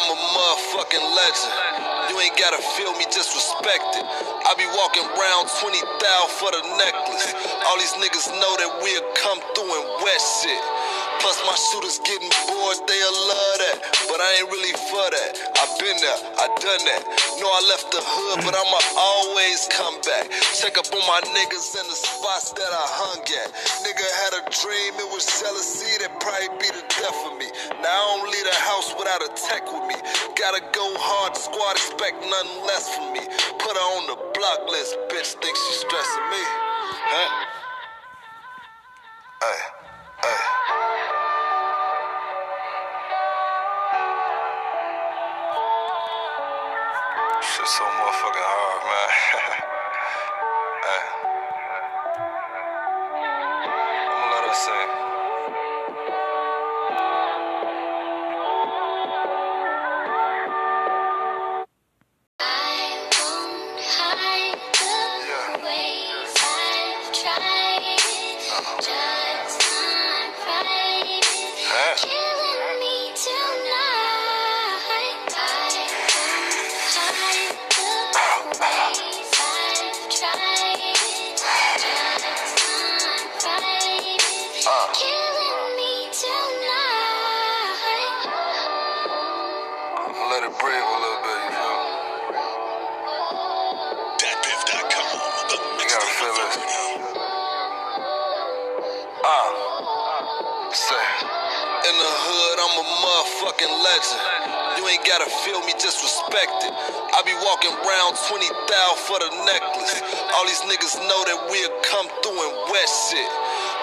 I'm a motherfucking legend. You ain't gotta feel me, just respect it. I be walking around 20 thou for the necklace. All these niggas know that we'll come through and wet shit. Plus my shooters getting bored, they'll love that. But I ain't really for that. I've been there, I done that. Know I left the hood, but I'ma always come back. Check up on my niggas in the spots that I hung at. Nigga had a dream, it was jealousy that probably be the death of. Now I don't leave the house without a tech with me. Gotta go hard, squad expect nothing less from me. Put her on the block list, bitch think she stressing me. Huh? Hey, hey. So motherfucking hard, man. hey. I'ma let her sing. Let it breathe a little bit, you feel me? You gotta feel it. Uh, say, in the hood, I'm a motherfucking legend. You ain't gotta feel me, just respect it. I be walking around 20 thou for the necklace. All these niggas know that we'll come through and wet shit.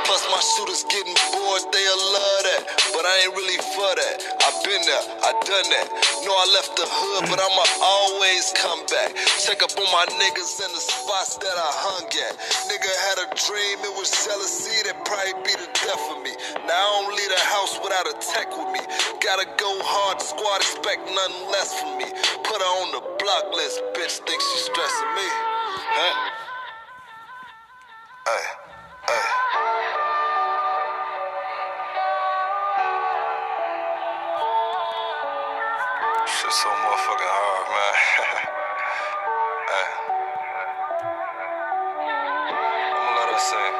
Plus my shooters getting bored, they'll love that. But I ain't really for that. I been there, I done that. Know I left the hood, but I'ma always come back. Check up on my niggas in the spots that I hung at. Nigga had a dream, it was jealousy that probably be the death of me. Now I don't leave the house without a tech with me. Gotta go hard, squad expect nothing less from me. Put her on the block list, bitch think she stressing me. Huh? Hey. So motherfucking hard, man. hey. I'ma let her sing.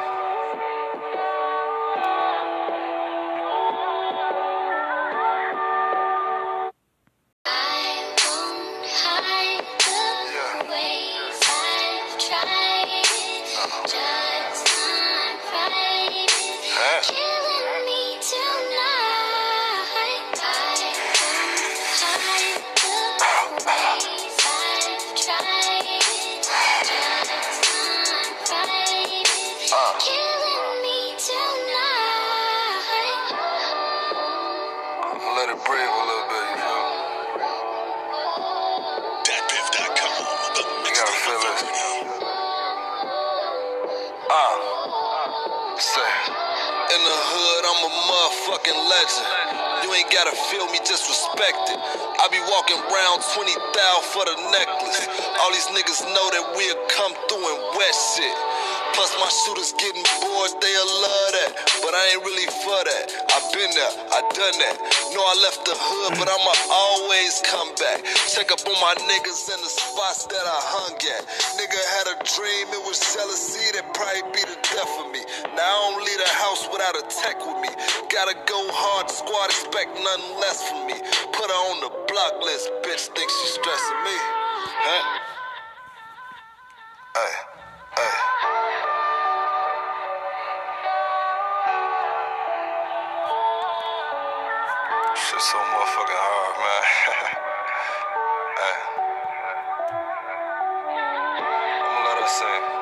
Let it breathe a little bit, you feel me? You gotta feel it. Uh, say, in the hood, I'm a motherfucking legend. You ain't gotta feel me, just respect it. I be walking around 20,000 for the necklace. All these niggas know that we'll come through and wet shit. Plus my shooters getting bored, they'll love that. But I ain't really for that. I been there, I done that. Know I left the hood, but I'ma always come back. Check up on my niggas in the spots that I hung at. Nigga had a dream, it was jealousy that probably be the death of me. Now I don't leave the house without a tech with me. Gotta go hard, squad expect nothing less from me. Put her on the block list, bitch think she stressing me. Huh? Hey. Shit so motherfucking hard, man. hey. I'ma let her sing.